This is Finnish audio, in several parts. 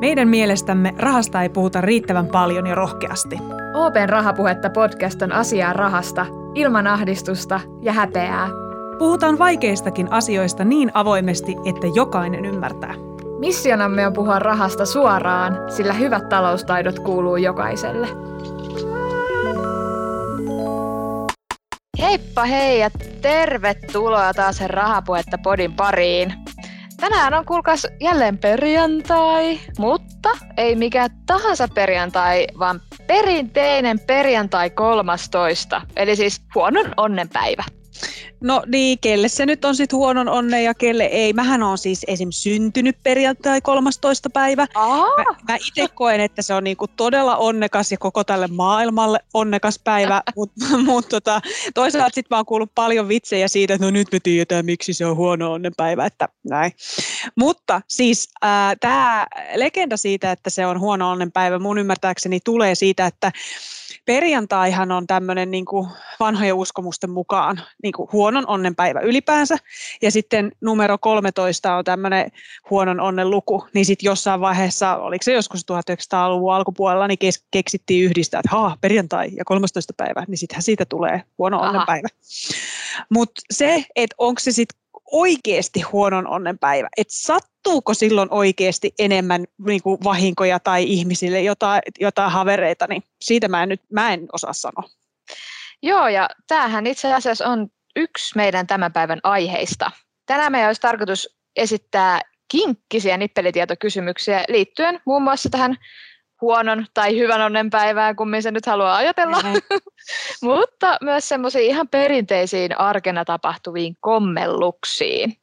Meidän mielestämme rahasta ei puhuta riittävän paljon ja rohkeasti. Open Rahapuhetta podcast on asiaa rahasta, ilman ahdistusta ja häpeää. Puhutaan vaikeistakin asioista niin avoimesti, että jokainen ymmärtää. Missionamme on puhua rahasta suoraan, sillä hyvät taloustaidot kuuluu jokaiselle. Heippa hei ja tervetuloa taas Rahapuhetta podin pariin. Tänään on kuulkaas jälleen perjantai, mutta ei mikä tahansa perjantai, vaan perinteinen perjantai 13, eli siis huonon onnenpäivä. No niin, kelle se nyt on sitten huonon onne ja kelle ei. Mähän on siis esim. syntynyt perjantai 13. päivä. Aa. Mä, mä itse koen, että se on niinku todella onnekas ja koko tälle maailmalle onnekas päivä, mutta mut tota, toisaalta sitten mä oon kuullut paljon vitsejä siitä, että no nyt me tiedetään, miksi se on huono onnenpäivä, että näin. Mutta siis äh, tämä legenda siitä, että se on huono onnenpäivä, mun ymmärtääkseni tulee siitä, että perjantaihan on tämmöinen niin kuin vanhojen uskomusten mukaan niin kuin huonon onnenpäivä ylipäänsä. Ja sitten numero 13 on tämmöinen huonon onnen luku. Niin sitten jossain vaiheessa, oliko se joskus 1900-luvun alkupuolella, niin kes- keksittiin yhdistää, että haa, perjantai ja 13 päivä, niin sittenhän siitä tulee huono Aha. onnenpäivä. Mutta se, että onko se sitten oikeasti huonon onnenpäivä, että sattuuko silloin oikeasti enemmän niin kuin vahinkoja tai ihmisille jotain, jotain havereita, niin siitä mä en nyt mä en osaa sanoa. Joo, ja tämähän itse asiassa on yksi meidän tämän päivän aiheista. Tänään meidän olisi tarkoitus esittää kinkkisiä nippelitietokysymyksiä liittyen muun muassa tähän huonon tai hyvän onnenpäivään, kummin se nyt haluaa ajatella, mutta myös semmoisiin ihan perinteisiin arkena tapahtuviin kommelluksiin.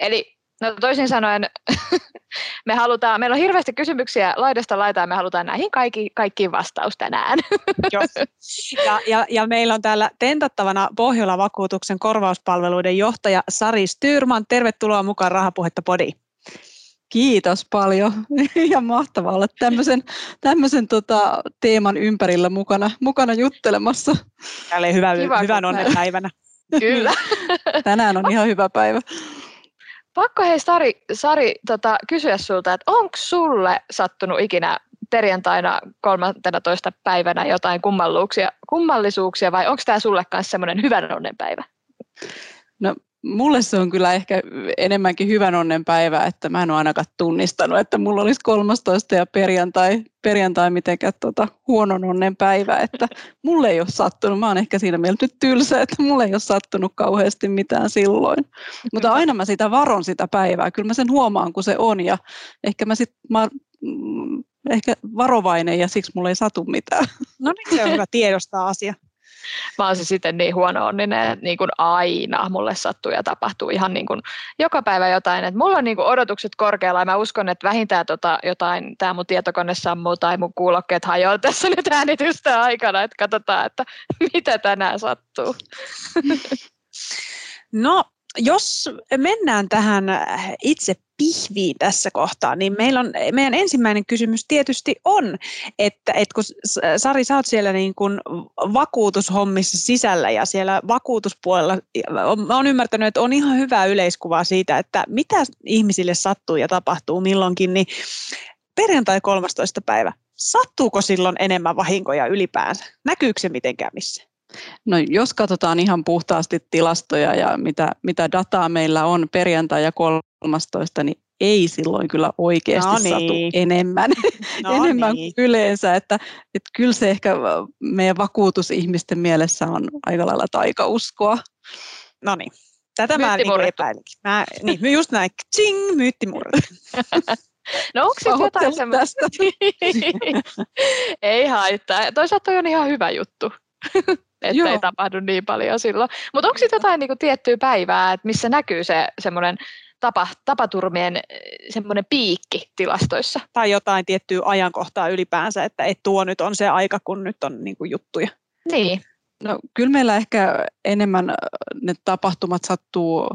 Eli no toisin sanoen, me halutaan, meillä on hirveästi kysymyksiä laidasta laitaan, me halutaan näihin kaikki, kaikkiin vastaus tänään. Jos. Ja, ja, ja meillä on täällä tentattavana Pohjola-vakuutuksen korvauspalveluiden johtaja Sari Styrman. Tervetuloa mukaan Rahapuhetta Podiin. Kiitos paljon ja mahtavaa olla tämmöisen, tämmöisen tota, teeman ympärillä mukana, mukana juttelemassa. Jälleen hyvä, Kiva, hyvän kun onnenpäivänä. Kyllä. Tänään on ihan hyvä päivä. Pakko hei Sari, Sari tota, kysyä sulta, että onko sulle sattunut ikinä perjantaina 13. päivänä jotain kummallisuuksia, kummallisuuksia vai onko tämä sulle myös semmoinen hyvän onnen päivä? No, mulle se on kyllä ehkä enemmänkin hyvän onnen päivä, että mä en ole ainakaan tunnistanut, että mulla olisi 13 ja perjantai, perjantai mitenkään tota, huonon onnen päivä, että mulle ei ole sattunut. Mä oon ehkä siinä mielessä nyt tylsä, että mulle ei ole sattunut kauheasti mitään silloin. Mutta aina mä sitä varon sitä päivää. Kyllä mä sen huomaan, kun se on ja ehkä mä sit, mä, mm, ehkä varovainen ja siksi mulle ei satu mitään. No niin, se on hyvä tiedostaa asia. Mä oon siis sitten niin huono onninen, että niin kuin aina mulle sattuu ja tapahtuu ihan niin kuin joka päivä jotain. Et mulla on niin kuin odotukset korkealla ja mä uskon, että vähintään tota jotain, tämä mun tietokone sammuu tai mun kuulokkeet hajoaa tässä nyt äänitystä aikana, että katsotaan, että mitä tänään sattuu. No, jos mennään tähän itse pihviin tässä kohtaa, niin meillä on, meidän ensimmäinen kysymys tietysti on, että, että kun Sari, sä oot siellä niin kuin vakuutushommissa sisällä ja siellä vakuutuspuolella, mä oon ymmärtänyt, että on ihan hyvää yleiskuvaa siitä, että mitä ihmisille sattuu ja tapahtuu milloinkin, niin perjantai 13. päivä, sattuuko silloin enemmän vahinkoja ylipäänsä? Näkyykö se mitenkään missä? No jos katsotaan ihan puhtaasti tilastoja ja mitä, mitä dataa meillä on perjantai ja 13, niin ei silloin kyllä oikeasti No no satu niin. enemmän, No enemmän niin. kuin yleensä. Että, että kyllä se ehkä meidän vakuutusihmisten mielessä on aika lailla taikauskoa. No niin. Tätä mä niin epäilinkin. Mä, niin, just näin. Tsing, myytti murrettu. No onko sitten jotain semmoista? ei haittaa. Toisaalta toi on ihan hyvä juttu. Että Joo. ei tapahdu niin paljon silloin. Mutta onko sitten jotain niinku tiettyä päivää, että missä näkyy se semmoinen tapa, tapaturmien eh, semmoinen piikki tilastoissa? Tai jotain tiettyä ajankohtaa ylipäänsä, että et tuo nyt on se aika, kun nyt on niin kuin juttuja. Niin. No, kyllä meillä ehkä enemmän äh, ne tapahtumat sattuu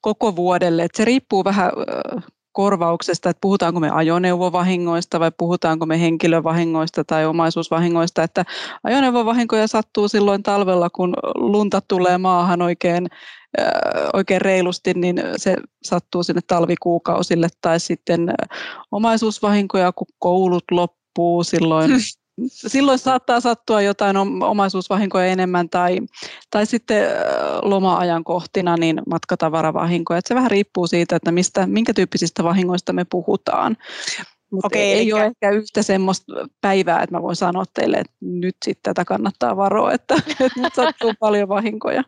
koko vuodelle. Et se riippuu vähän äh, korvauksesta, että puhutaanko me ajoneuvovahingoista vai puhutaanko me henkilövahingoista tai omaisuusvahingoista. Että ajoneuvovahinkoja sattuu silloin talvella, kun lunta tulee maahan oikein oikein reilusti, niin se sattuu sinne talvikuukausille tai sitten omaisuusvahinkoja, kun koulut loppuu silloin. Silloin saattaa sattua jotain omaisuusvahinkoja enemmän tai, tai sitten loma-ajankohtina niin matkatavaravahinkoja. Että se vähän riippuu siitä, että mistä, minkä tyyppisistä vahingoista me puhutaan. Mutta Okei, ei, eli... ole ehkä yhtä semmoista päivää, että mä voin sanoa teille, että nyt sitten tätä kannattaa varoa, että, että nyt sattuu paljon vahinkoja.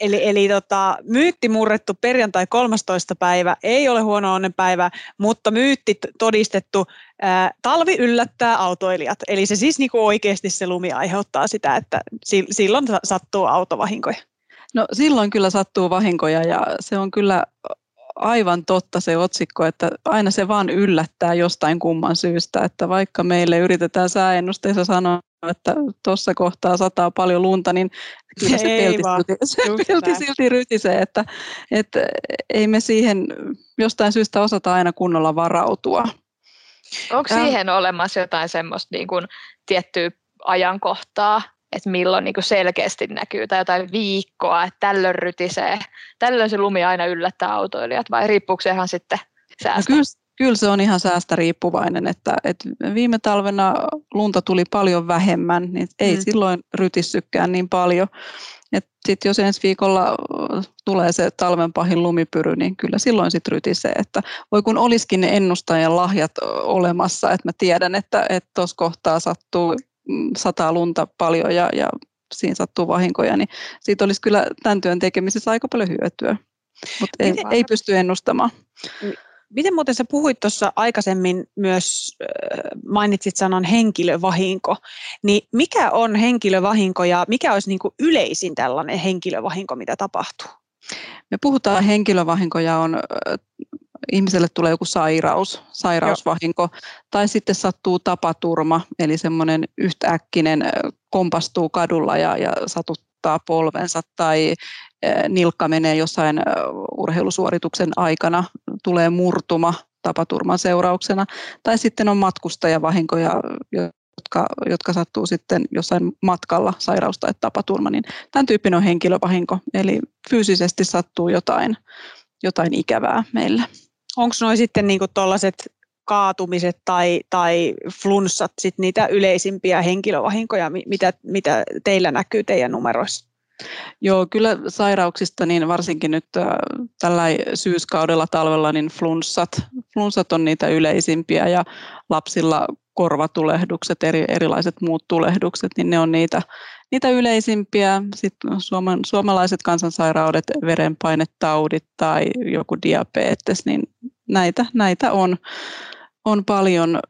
Eli, eli tota, myytti murrettu perjantai 13. päivä ei ole huono onnenpäivä, mutta myytti todistettu ää, talvi yllättää autoilijat. Eli se siis niinku oikeasti se lumi aiheuttaa sitä, että silloin sattuu autovahinkoja. No silloin kyllä sattuu vahinkoja ja se on kyllä aivan totta se otsikko, että aina se vaan yllättää jostain kumman syystä, että vaikka meille yritetään sääennusteissa sanoa, että tuossa kohtaa sataa paljon lunta, niin kyllä se, pelti, se pelti silti rytisee, että, että ei me siihen jostain syystä osata aina kunnolla varautua. Onko siihen olemassa jotain semmoista niin kuin tiettyä ajankohtaa, että milloin niin kuin selkeästi näkyy tai jotain viikkoa, että tällöin rytisee. Tällöin se lumi aina yllättää autoilijat vai riippuuko se ihan sitten säästä? No kyllä, kyllä se on ihan säästä riippuvainen, että, että viime talvena lunta tuli paljon vähemmän, niin ei mm. silloin rytissykään niin paljon. Sitten jos ensi viikolla tulee se talven pahin lumipyry, niin kyllä silloin sitten rytisee, että voi kun olisikin ne ennustajan lahjat olemassa, että mä tiedän, että tuossa kohtaa sattuu sataa lunta paljon ja, ja siinä sattuu vahinkoja, niin siitä olisi kyllä tämän työn tekemisessä aika paljon hyötyä, mutta ei, ei pysty ennustamaan. Miten muuten sä puhuit tuossa aikaisemmin myös, mainitsit sanan henkilövahinko, niin mikä on henkilövahinko ja mikä olisi niin kuin yleisin tällainen henkilövahinko, mitä tapahtuu? Me puhutaan henkilövahinkoja on ihmiselle tulee joku sairaus, sairausvahinko, Joo. tai sitten sattuu tapaturma, eli semmoinen yhtäkkinen kompastuu kadulla ja, ja satuttaa polvensa, tai nilkka menee jossain urheilusuorituksen aikana, tulee murtuma tapaturman seurauksena, tai sitten on matkustajavahinkoja, jotka, jotka sattuu sitten jossain matkalla, sairaus tai tapaturma, niin tämän tyyppinen on henkilövahinko, eli fyysisesti sattuu jotain, jotain ikävää meille. Onko noin sitten niinku tuollaiset kaatumiset tai, tai flunssat sit niitä yleisimpiä henkilövahinkoja, mitä, mitä teillä näkyy teidän numeroissa? Joo, kyllä sairauksista, niin varsinkin nyt äh, tällä syyskaudella talvella, niin flunssat, flunssat on niitä yleisimpiä ja lapsilla korvatulehdukset, eri, erilaiset muut tulehdukset, niin ne on niitä, niitä yleisimpiä. Sitten suoman, suomalaiset kansansairaudet, verenpainetaudit tai joku diabetes, niin näitä, näitä on, on paljon äh,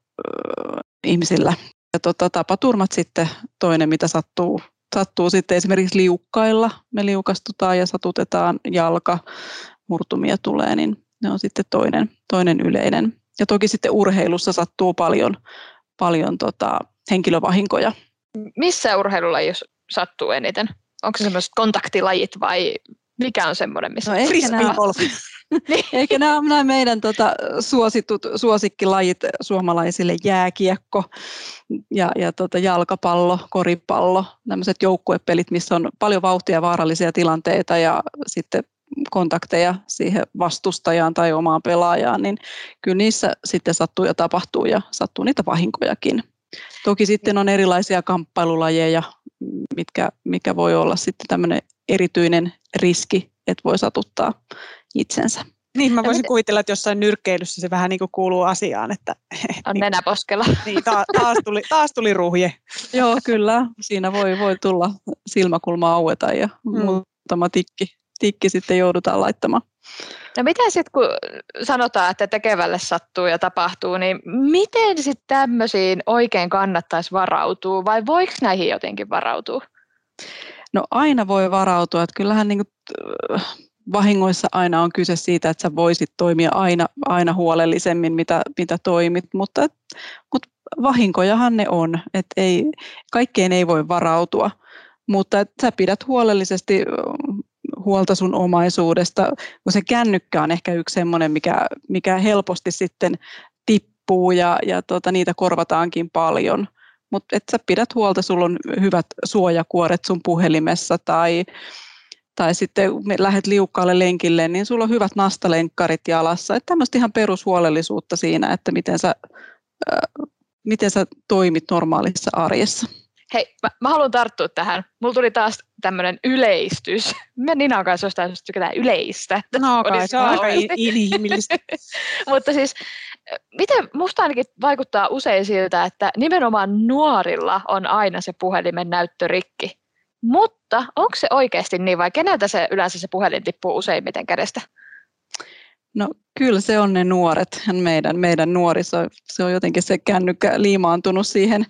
ihmisillä. Ja tota, tapaturmat sitten toinen, mitä sattuu, sattuu sitten esimerkiksi liukkailla. Me liukastutaan ja satutetaan jalka, murtumia tulee, niin ne on sitten toinen, toinen yleinen. Ja toki sitten urheilussa sattuu paljon, paljon tota, henkilövahinkoja. Missä urheilulajissa sattuu eniten? Onko se semmoiset kontaktilajit vai mikä on semmoinen, missä no, ehkä nämä, niin. Eikä nämä, nämä meidän tota, suositut, suosikkilajit suomalaisille jääkiekko ja, ja tota, jalkapallo, koripallo, tämmöiset joukkuepelit, missä on paljon vauhtia ja vaarallisia tilanteita ja sitten kontakteja siihen vastustajaan tai omaan pelaajaan, niin kyllä niissä sitten sattuu ja tapahtuu ja sattuu niitä vahinkojakin. Toki sitten on erilaisia kamppailulajeja, mitkä, mikä voi olla sitten tämmöinen erityinen riski, että voi satuttaa itsensä. Niin, mä voisin kuvitella, että jossain nyrkkeilyssä se vähän niin kuin kuuluu asiaan. Että, on nenäposkella. Niin, ta- taas, tuli, taas tuli ruhje. Joo, kyllä. Siinä voi, voi tulla silmäkulma aueta ja mm. muutama tikki, tikki sitten joudutaan laittamaan. No miten sitten, kun sanotaan, että tekevälle sattuu ja tapahtuu, niin miten sitten tämmöisiin oikein kannattaisi varautua? Vai voiko näihin jotenkin varautua? No aina voi varautua, että kyllähän niin kuin, vahingoissa aina on kyse siitä, että sä voisit toimia aina, aina huolellisemmin, mitä, mitä toimit, mutta, mutta vahinkojahan ne on, että ei, kaikkeen ei voi varautua, mutta että sä pidät huolellisesti huolta sun omaisuudesta, kun se kännykkä on ehkä yksi semmoinen, mikä, mikä helposti sitten tippuu ja, ja tota, niitä korvataankin paljon. Mutta että sä pidät huolta, sulla on hyvät suojakuoret sun puhelimessa tai tai sitten lähdet liukkaalle lenkille, niin sulla on hyvät nastalenkkarit jalassa. Että tämmöistä ihan perushuolellisuutta siinä, että miten sä, äh, miten sä toimit normaalissa arjessa. Hei, mä, mä haluan tarttua tähän. Mulla tuli taas tämmöinen yleistys. Mä Ninan kanssa jostain tykätään yleistä. No kai, se on aika inhimillistä. Mutta siis, miten musta ainakin vaikuttaa usein siltä, että nimenomaan nuorilla on aina se puhelimen näyttö rikki. Mutta onko se oikeasti niin vai keneltä se yleensä se puhelin tippuu useimmiten kädestä? No kyllä se on ne nuoret, meidän, meidän nuoriso. Se on jotenkin se kännykkä liimaantunut siihen,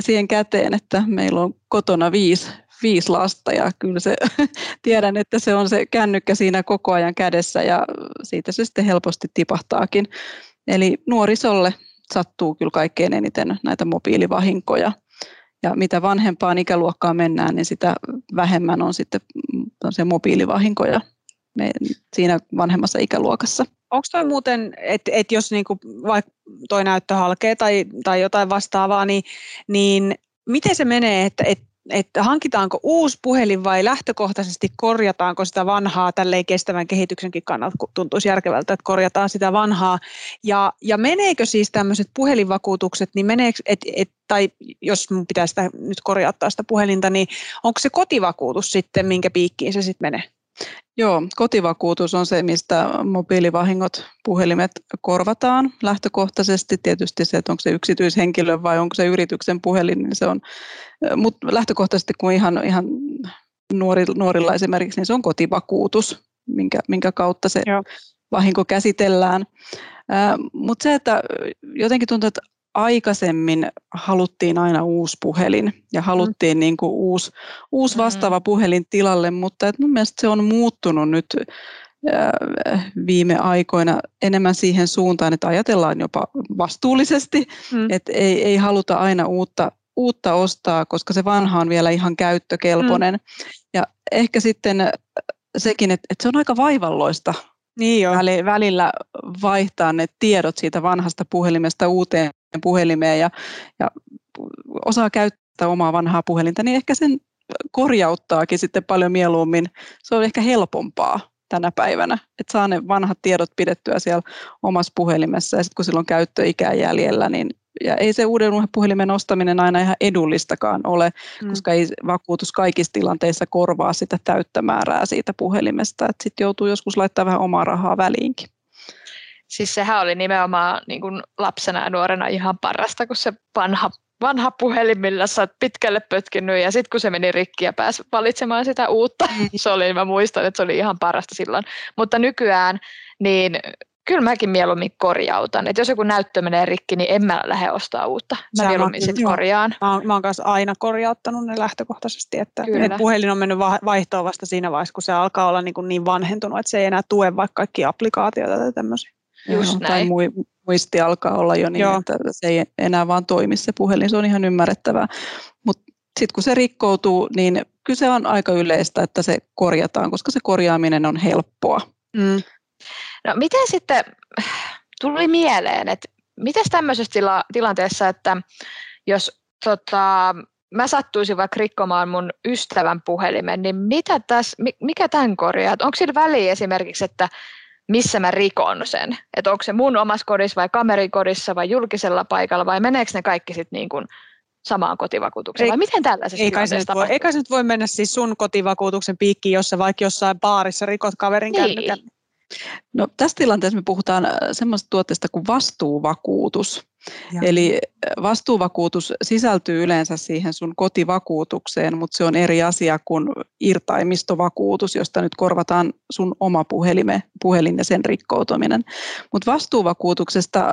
siihen käteen, että meillä on kotona viisi, viisi lasta ja kyllä se, tiedän, että se on se kännykkä siinä koko ajan kädessä ja siitä se sitten helposti tipahtaakin. Eli nuorisolle sattuu kyllä kaikkein eniten näitä mobiilivahinkoja. Ja mitä vanhempaan ikäluokkaan mennään, niin sitä vähemmän on sitten se mobiilivahinkoja siinä vanhemmassa ikäluokassa. Onko toi muuten, että et jos niinku vaikka toi näyttö halkee tai, tai jotain vastaavaa, niin, niin miten se menee, että et, että hankitaanko uusi puhelin vai lähtökohtaisesti korjataanko sitä vanhaa tälleen kestävän kehityksenkin kannalta, tuntuisi järkevältä, että korjataan sitä vanhaa. Ja, ja meneekö siis tämmöiset puhelinvakuutukset, niin meneekö, et, et, tai jos mun pitää sitä nyt korjata sitä puhelinta, niin onko se kotivakuutus sitten, minkä piikkiin se sitten menee? Joo, kotivakuutus on se, mistä mobiilivahingot, puhelimet korvataan lähtökohtaisesti. Tietysti se, että onko se yksityishenkilö vai onko se yrityksen puhelin, niin se on, mutta lähtökohtaisesti kun ihan, ihan nuori, nuorilla esimerkiksi, niin se on kotivakuutus, minkä, minkä kautta se Joo. vahinko käsitellään. Mutta se, että jotenkin tuntuu, että aikaisemmin haluttiin aina uusi puhelin ja haluttiin mm. niin kuin uusi, uusi vastaava mm. puhelin tilalle, mutta et mun mielestä se on muuttunut nyt äh, viime aikoina enemmän siihen suuntaan, että ajatellaan jopa vastuullisesti, mm. että ei, ei haluta aina uutta, uutta ostaa, koska se vanha on vielä ihan käyttökelpoinen. Mm. Ja ehkä sitten sekin, että, että se on aika vaivalloista niin jo. välillä vaihtaa ne tiedot siitä vanhasta puhelimesta uuteen puhelimeen ja, ja osaa käyttää omaa vanhaa puhelinta, niin ehkä sen korjauttaakin sitten paljon mieluummin. Se on ehkä helpompaa tänä päivänä, että saa ne vanhat tiedot pidettyä siellä omassa puhelimessa ja sitten kun sillä on käyttöikää jäljellä, niin ja ei se uuden puhelimen ostaminen aina ihan edullistakaan ole, mm. koska ei vakuutus kaikissa tilanteissa korvaa sitä täyttä määrää siitä puhelimesta, että sitten joutuu joskus laittaa vähän omaa rahaa väliinkin. Siis sehän oli nimenomaan niin kuin lapsena ja nuorena ihan parasta, kun se vanha, vanha puhelin, millä sä oot pitkälle pötkinyt ja sitten kun se meni rikki ja pääsi valitsemaan sitä uutta, mm. se oli, mä muistan, että se oli ihan parasta silloin. Mutta nykyään niin kyllä mäkin mieluummin korjautan. Et jos joku näyttö menee rikki, niin en mä lähde ostaa uutta. Mä Sä mieluummin sitten korjaan. Mä oon, mä oon kanssa aina korjauttanut ne lähtökohtaisesti, että, että puhelin on mennyt vaihtoon vasta siinä vaiheessa, kun se alkaa olla niin, kuin niin vanhentunut, että se ei enää tue vaikka kaikki applikaatioita tai tämmöisiä. Just Joo, näin. Tai muisti alkaa olla jo niin, Joo. että se ei enää vaan toimi se puhelin, se on ihan ymmärrettävää. Mutta sitten kun se rikkoutuu, niin kyse on aika yleistä, että se korjataan, koska se korjaaminen on helppoa. Mm. No miten sitten, tuli mieleen, että miten tämmöisessä tila- tilanteessa, että jos tota, mä sattuisin vaikka rikkomaan mun ystävän puhelimen, niin mitä täs, mikä tämän korjaa? Onko sillä väliä esimerkiksi, että missä mä rikon sen. Että onko se mun omassa kodissa vai kamerin kodissa vai julkisella paikalla vai meneekö ne kaikki sitten niin kuin samaan kotivakuutukseen vai miten tällaisessa ei kai, se voi, ei kai se nyt voi mennä siis sun kotivakuutuksen piikkiin, jossa vaikka jossain baarissa rikot kaverin niin. kännykän. No, tässä tilanteessa me puhutaan äh, semmoista tuotteesta kuin vastuuvakuutus. Ja. Eli äh, vastuuvakuutus sisältyy yleensä siihen sun kotivakuutukseen, mutta se on eri asia kuin irtaimistovakuutus, josta nyt korvataan sun oma puhelime, puhelin ja sen rikkoutuminen. Mutta vastuuvakuutuksesta äh,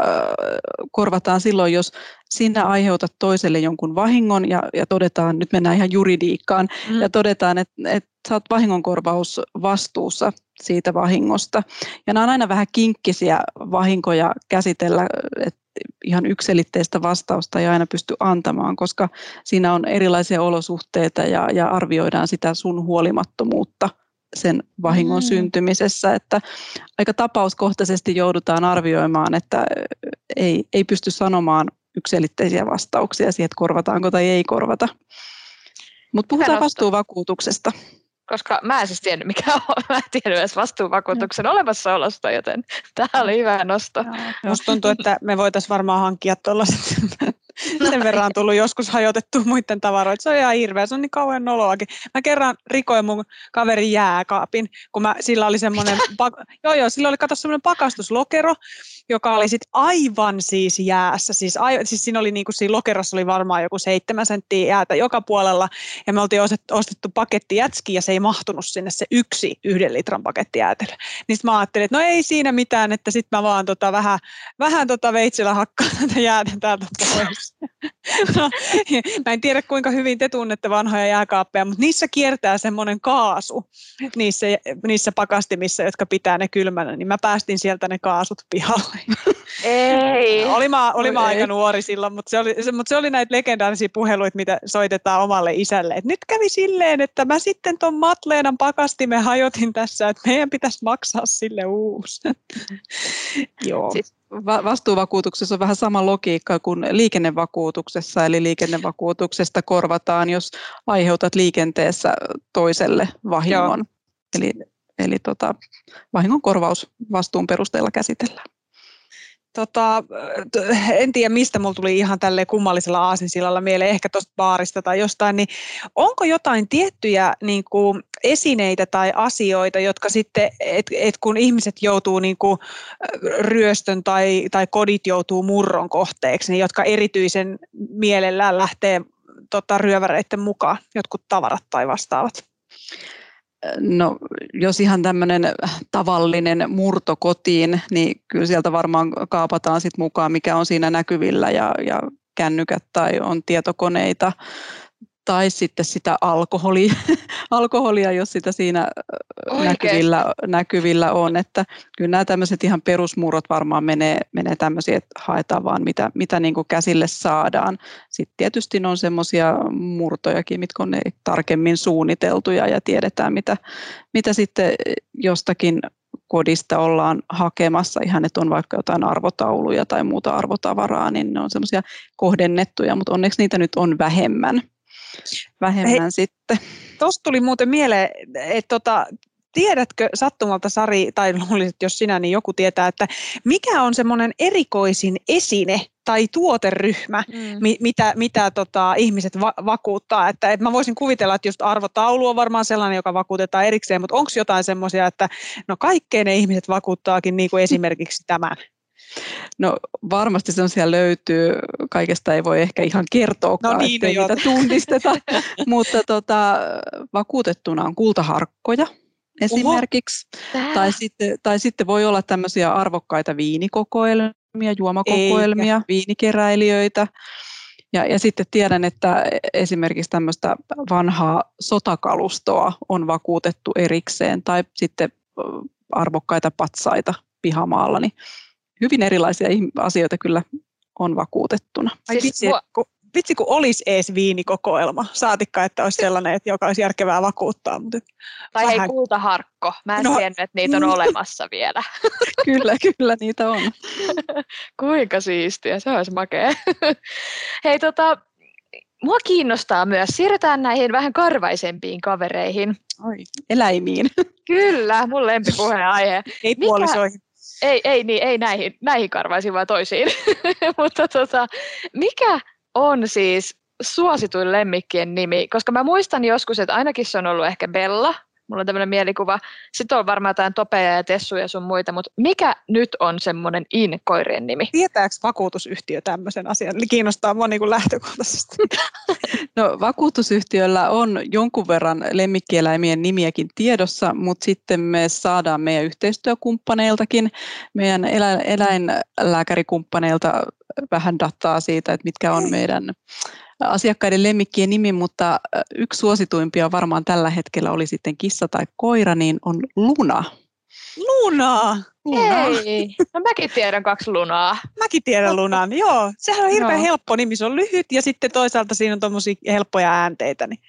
korvataan silloin, jos sinä aiheutat toiselle jonkun vahingon ja, ja todetaan, nyt mennään ihan juridiikkaan, mm. ja todetaan, että, että sä oot vahingonkorvaus vastuussa siitä vahingosta. Ja nämä on aina vähän kinkkisiä vahinkoja käsitellä, että ihan ykselitteistä vastausta ei aina pysty antamaan, koska siinä on erilaisia olosuhteita ja, ja arvioidaan sitä sun huolimattomuutta sen vahingon mm. syntymisessä, että aika tapauskohtaisesti joudutaan arvioimaan, että ei, ei pysty sanomaan ykselitteisiä vastauksia siihen, että korvataanko tai ei korvata. Mutta puhutaan vastuuvakuutuksesta. Koska mä en siis tiennyt mikä on, mä en tiennyt edes vastuuvakuutuksen olemassaolosta, joten tämä oli hyvä nosto. Musta tuntuu, että me voitaisiin varmaan hankkia tuollaiset sen verran on tullut joskus hajotettu muiden tavaroita. Se on ihan hirveä, se on niin kauhean noloakin. Mä kerran rikoin mun kaverin jääkaapin, kun mä, sillä oli semmoinen, joo joo, sillä oli kato semmoinen pakastuslokero, joka oli sitten aivan siis jäässä. Siis, aivan, siis siinä oli niin kuin siinä lokerossa oli varmaan joku seitsemän senttiä jäätä joka puolella. Ja me oltiin ostettu paketti jätski ja se ei mahtunut sinne se yksi yhden litran paketti jäätelö. Niin mä ajattelin, että no ei siinä mitään, että sitten mä vaan tota vähän, vähän tota veitsellä hakkaan tätä jäätä täältä pois. No, mä en tiedä kuinka hyvin te tunnette vanhoja jääkaappeja, mutta niissä kiertää semmoinen kaasu niissä, niissä pakastimissa, jotka pitää ne kylmänä. Niin mä päästin sieltä ne kaasut pihalle. Ei. oli mä, oli mä aika nuori silloin, mutta se oli, se, mutta se oli näitä legendaarisia puheluita, mitä soitetaan omalle isälle. Et nyt kävi silleen, että mä sitten tuon Matleenan pakastimen hajotin tässä, että meidän pitäisi maksaa sille uusi. Joo. Siis vastuuvakuutuksessa on vähän sama logiikka kuin liikennevakuutuksessa, eli liikennevakuutuksesta korvataan, jos aiheutat liikenteessä toiselle vahingon. Joo. Eli, eli tota, vahingon korvaus vastuun perusteella käsitellään. Tota, en tiedä, mistä mulla tuli ihan tälle kummallisella aasinsillalla mieleen, ehkä tuosta baarista tai jostain, niin onko jotain tiettyjä niin kuin, esineitä tai asioita, jotka sitten, et, et kun ihmiset joutuu niin kuin, ryöstön tai, tai kodit joutuu murron kohteeksi, niin jotka erityisen mielellään lähtee tota, ryöväreiden mukaan, jotkut tavarat tai vastaavat? No, jos ihan tämmöinen tavallinen murto kotiin, niin kyllä sieltä varmaan kaapataan sit mukaan, mikä on siinä näkyvillä ja, ja kännykät tai on tietokoneita tai sitten sitä alkoholia, alkoholia jos sitä siinä näkyvillä, näkyvillä on. Että kyllä nämä tämmöiset ihan perusmurrot varmaan menee, menee tämmöisiä, että haetaan vaan mitä, mitä niin kuin käsille saadaan. Sitten tietysti on semmoisia murtojakin, mitkä on ne tarkemmin suunniteltuja ja tiedetään, mitä, mitä sitten jostakin kodista ollaan hakemassa, ihan että on vaikka jotain arvotauluja tai muuta arvotavaraa, niin ne on semmoisia kohdennettuja, mutta onneksi niitä nyt on vähemmän vähemmän Hei, sitten. Tuosta tuli muuten mieleen, että tota, tiedätkö sattumalta Sari, tai luulisit jos sinä, niin joku tietää, että mikä on semmoinen erikoisin esine tai tuoteryhmä, mm. mi, mitä, mitä tota, ihmiset va- vakuuttaa. Että, et mä voisin kuvitella, että just arvotaulu on varmaan sellainen, joka vakuutetaan erikseen, mutta onko jotain semmoisia, että no kaikkein ne ihmiset vakuuttaakin niin kuin esimerkiksi tämän? No varmasti sellaisia löytyy, kaikesta ei voi ehkä ihan kertoa, no niin, ettei no niitä tunnisteta, mutta tota, vakuutettuna on kultaharkkoja esimerkiksi. Tai sitten, tai sitten voi olla tämmöisiä arvokkaita viinikokoelmia, juomakokoelmia, Eikä. viinikeräilijöitä. Ja, ja sitten tiedän, että esimerkiksi tämmöistä vanhaa sotakalustoa on vakuutettu erikseen tai sitten arvokkaita patsaita pihamaalla, niin hyvin erilaisia asioita kyllä on vakuutettuna. Ai siis vitsi, kun, vitsi, kun olisi ees viinikokoelma. Saatikka, että olisi sellainen, että joka olisi järkevää vakuuttaa. Mutta tai vähän... hei, kultaharkko. Mä en no, tiennyt, että niitä on olemassa vielä. kyllä, kyllä niitä on. Kuinka siistiä, se olisi makea. hei, tota, mua kiinnostaa myös. Siirrytään näihin vähän karvaisempiin kavereihin. Oi, eläimiin. Kyllä, mun lempipuheenaihe. Ei puolisoihin. Ei, ei, niin, ei näihin, näihin karvaisiin, vaan toisiin. Mutta tota, mikä on siis suosituin lemmikkien nimi? Koska mä muistan joskus, että ainakin se on ollut ehkä Bella, mulla on tämmöinen mielikuva. Sitten on varmaan jotain topeja ja tessuja ja sun muita, mutta mikä nyt on semmoinen in-koirien nimi? Tietääkö vakuutusyhtiö tämmöisen asian? Eli kiinnostaa mua niin kuin lähtökohtaisesti. No vakuutusyhtiöllä on jonkun verran lemmikkieläimien nimiäkin tiedossa, mutta sitten me saadaan meidän yhteistyökumppaneiltakin, meidän elä, eläinlääkärikumppaneilta vähän dataa siitä, että mitkä on meidän asiakkaiden lemmikkien nimi, mutta yksi suosituimpia varmaan tällä hetkellä oli sitten kissa tai koira, niin on Luna. Luna! Luna. Ei, no mäkin tiedän kaksi lunaa. Mäkin tiedän lunan, joo. Sehän on hirveän no. helppo nimi, se on lyhyt ja sitten toisaalta siinä on tuommoisia helppoja äänteitä. Niin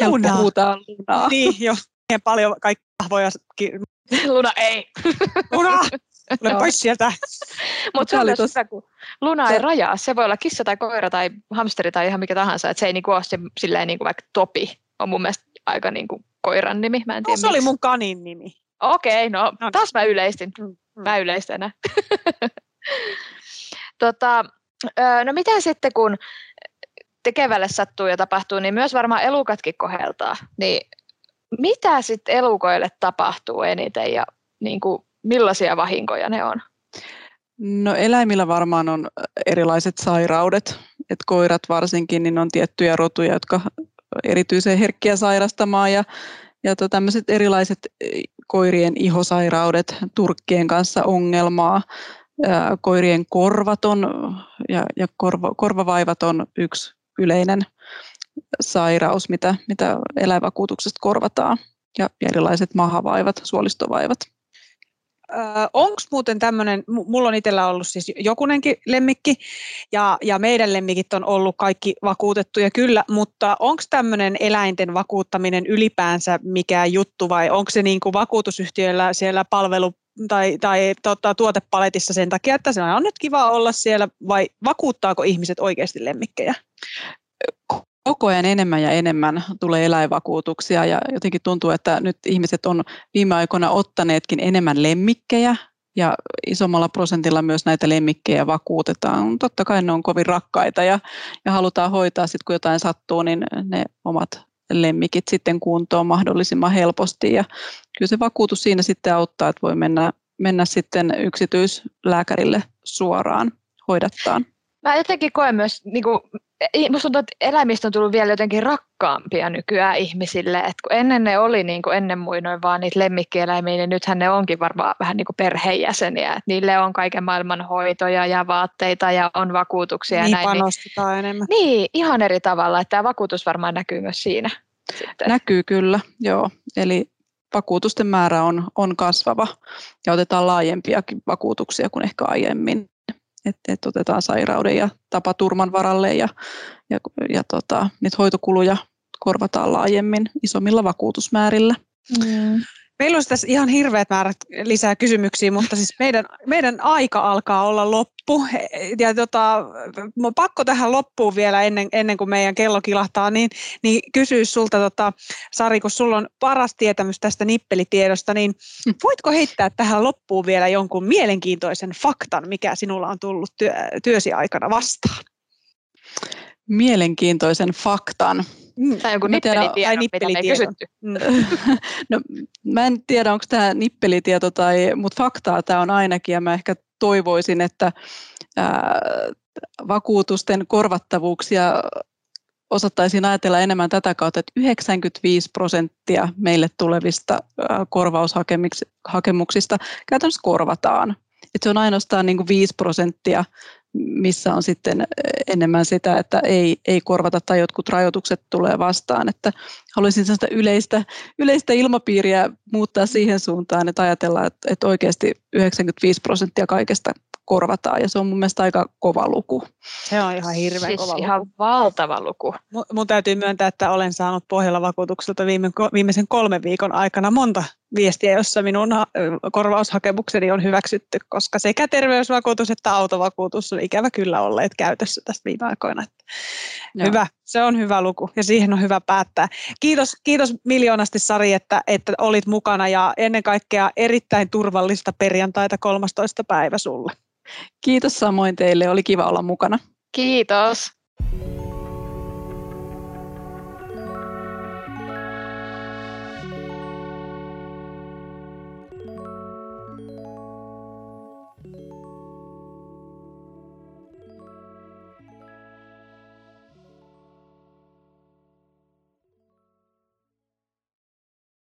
Luna. Helppo lunaa. Niin, joo. Paljon kaikki vahvoja. Luna ei. Luna! Tule pois sieltä. Mutta se on myös hyvä, kun Luna ei rajaa. Se voi olla kissa tai koira tai hamsteri tai ihan mikä tahansa. Että se ei niinku ole se, silleen niinku vaikka topi. On mun mielestä aika niinku koiran nimi. Mä en tiedä, no, se oli miksi. mun kanin nimi. Okei, no No. taas mä yleistin. Mm. Mä yleistän. tota, no mitä sitten kun tekevälle sattuu ja tapahtuu, niin myös varmaan elukatkin koheltaa. Niin mitä sitten elukoille tapahtuu eniten ja niin kuin, millaisia vahinkoja ne on? No eläimillä varmaan on erilaiset sairaudet, että koirat varsinkin, niin on tiettyjä rotuja, jotka erityisen herkkiä sairastamaan ja, ja to, tämmöiset erilaiset koirien ihosairaudet, turkkien kanssa ongelmaa, koirien korvat on ja, ja korva, korvavaivat on yksi yleinen sairaus, mitä, mitä eläinvakuutuksesta korvataan ja erilaiset mahavaivat, suolistovaivat. Onko muuten tämmöinen, mulla on itsellä ollut siis jokunenkin lemmikki ja, ja meidän lemmikit on ollut kaikki vakuutettuja kyllä, mutta onko tämmöinen eläinten vakuuttaminen ylipäänsä mikään juttu vai onko se niin kuin vakuutusyhtiöllä siellä palvelu tai, tai tota, tuotepaletissa sen takia, että se on nyt kiva olla siellä vai vakuuttaako ihmiset oikeasti lemmikkejä? Koko ajan enemmän ja enemmän tulee eläinvakuutuksia ja jotenkin tuntuu, että nyt ihmiset on viime aikoina ottaneetkin enemmän lemmikkejä ja isommalla prosentilla myös näitä lemmikkejä vakuutetaan. Totta kai ne on kovin rakkaita ja, ja halutaan hoitaa sitten kun jotain sattuu, niin ne omat lemmikit sitten kuntoon mahdollisimman helposti ja kyllä se vakuutus siinä sitten auttaa, että voi mennä, mennä sitten yksityislääkärille suoraan hoidattaan. Mä jotenkin koen myös, niin kuin, musta tuntuu, että eläimistä on tullut vielä jotenkin rakkaampia nykyään ihmisille. Et kun ennen ne oli niin kuin ennen muinoin vaan niitä lemmikkieläimiä, niin nythän ne onkin varmaan vähän niin kuin perheenjäseniä. Et niille on kaiken maailman hoitoja ja vaatteita ja on vakuutuksia. Niin ja näin, panostetaan niin, enemmän. Niin, ihan eri tavalla. Että tämä vakuutus varmaan näkyy myös siinä. Sitten. Näkyy kyllä, joo. Eli vakuutusten määrä on, on kasvava ja otetaan laajempiakin vakuutuksia kuin ehkä aiemmin että et otetaan sairauden ja tapaturman varalle ja, ja, ja tota, niitä hoitokuluja korvataan laajemmin isommilla vakuutusmäärillä. Mm. Meillä olisi tässä ihan hirveät määrät lisää kysymyksiä, mutta siis meidän, meidän aika alkaa olla loppu. Ja tota, on pakko tähän loppuun vielä ennen, ennen kuin meidän kello kilahtaa, niin, niin kysyä sulta, tota, Sari, kun sulla on paras tietämys tästä nippelitiedosta, niin voitko heittää tähän loppuun vielä jonkun mielenkiintoisen faktan, mikä sinulla on tullut työ, työsi aikana vastaan? Mielenkiintoisen faktan. Mm. Tai joku nippelitiedon, mitä me ei kysytty. Mm. no, mä en tiedä, onko tämä nippelitieto, tai, mutta faktaa tämä on ainakin, ja mä ehkä toivoisin, että ää, vakuutusten korvattavuuksia osattaisiin ajatella enemmän tätä kautta, että 95 prosenttia meille tulevista korvaushakemuksista käytännössä korvataan. Että se on ainoastaan niin kuin 5 prosenttia missä on sitten enemmän sitä, että ei, ei korvata tai jotkut rajoitukset tulee vastaan. Että haluaisin sellaista yleistä, yleistä ilmapiiriä muuttaa siihen suuntaan, että ajatellaan, että, että oikeasti 95 prosenttia kaikesta korvataan ja se on mun mielestä aika kova luku. Se on ihan hirveän siis kova ihan luku. valtava luku. Mun täytyy myöntää, että olen saanut pohjalla vakuutukselta viime, viimeisen kolmen viikon aikana monta viestiä, jossa minun korvaushakemukseni on hyväksytty, koska sekä terveysvakuutus että autovakuutus on ikävä kyllä olleet käytössä tästä viime aikoina. Hyvä, se on hyvä luku ja siihen on hyvä päättää. Kiitos, kiitos miljoonasti Sari, että, että olit mukana ja ennen kaikkea erittäin turvallista perjantaita 13. päivä sulle. Kiitos samoin teille, oli kiva olla mukana. Kiitos.